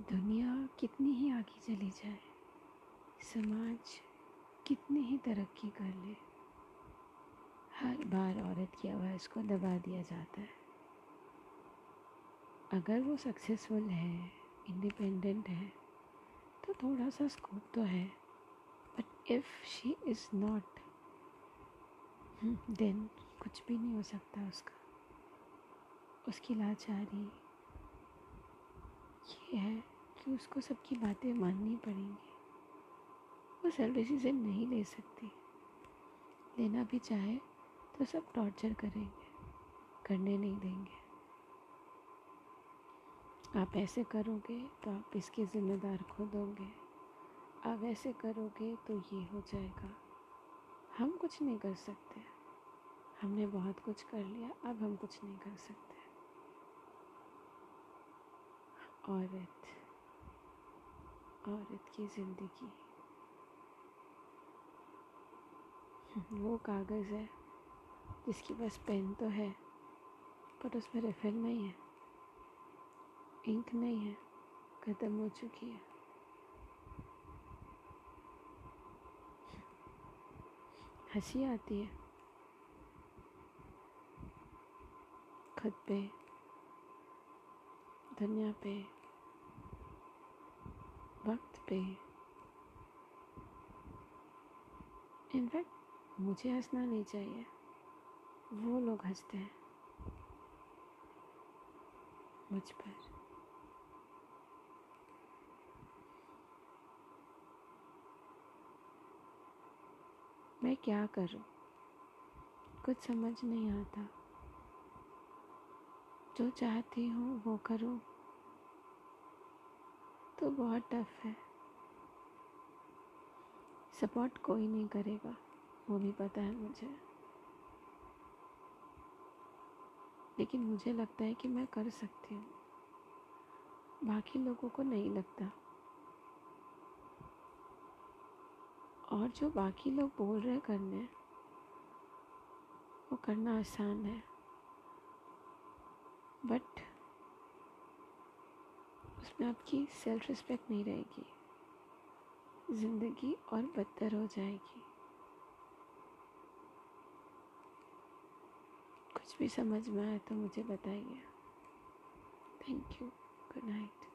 दुनिया कितनी ही आगे चली जाए, समाज कितनी ही तरक्की कर ले, हर बार औरत की आवाज़ को दबा दिया जाता है। अगर वो सक्सेसफुल है इंडिपेंडेंट है तो थोड़ा सा स्कोप तो है but if she is not then कुछ भी नहीं हो सकता उसका। उसकी लाचारी ये है कि उसको सबकी बातें माननी पड़ेंगी। वो सेल्फ डिसीज़न नहीं ले सकती। लेना भी चाहे तो सब टॉर्चर करेंगे, करने नहीं देंगे। आप ऐसे करोगे तो आप इसके ज़िम्मेदार खुद होंगे। आप ऐसे करोगे तो ये हो जाएगा। हम कुछ नहीं कर सकते। हमने बहुत कुछ कर लिया, अब हम कुछ नहीं कर सकते। औरत औरत की ज़िंदगी। वो कागज़ है, जिसके पास पेन तो है, पर उसमें रिफिल नहीं है। इंक नहीं है, ख़त्म हो चुकी है। हँसी आती है। खुद पे दुनिया पे वक्त पे। इनफैक्ट मुझे हंसना नहीं चाहिए। वो लोग हँसते हैं। मुझ पर। मैं क्या करूँ? कुछ समझ नहीं आता। जो चाहती हूँ, वो करूँ। तो बहुत टफ है। सपोर्ट कोई नहीं करेगा, वो भी पता है मुझे। लेकिन मुझे लगता है कि मैं कर सकती हूँ। बाकी लोगों को नहीं लगता। और जो बाकी लोग बोल रहे करने, वो करना आसान है। बट उसमें आपकी सेल्फ रिस्पेक्ट नहीं रहेगी। ज़िंदगी और बदतर हो जाएगी। कुछ भी समझ में आए तो मुझे बताइए। Thank you good night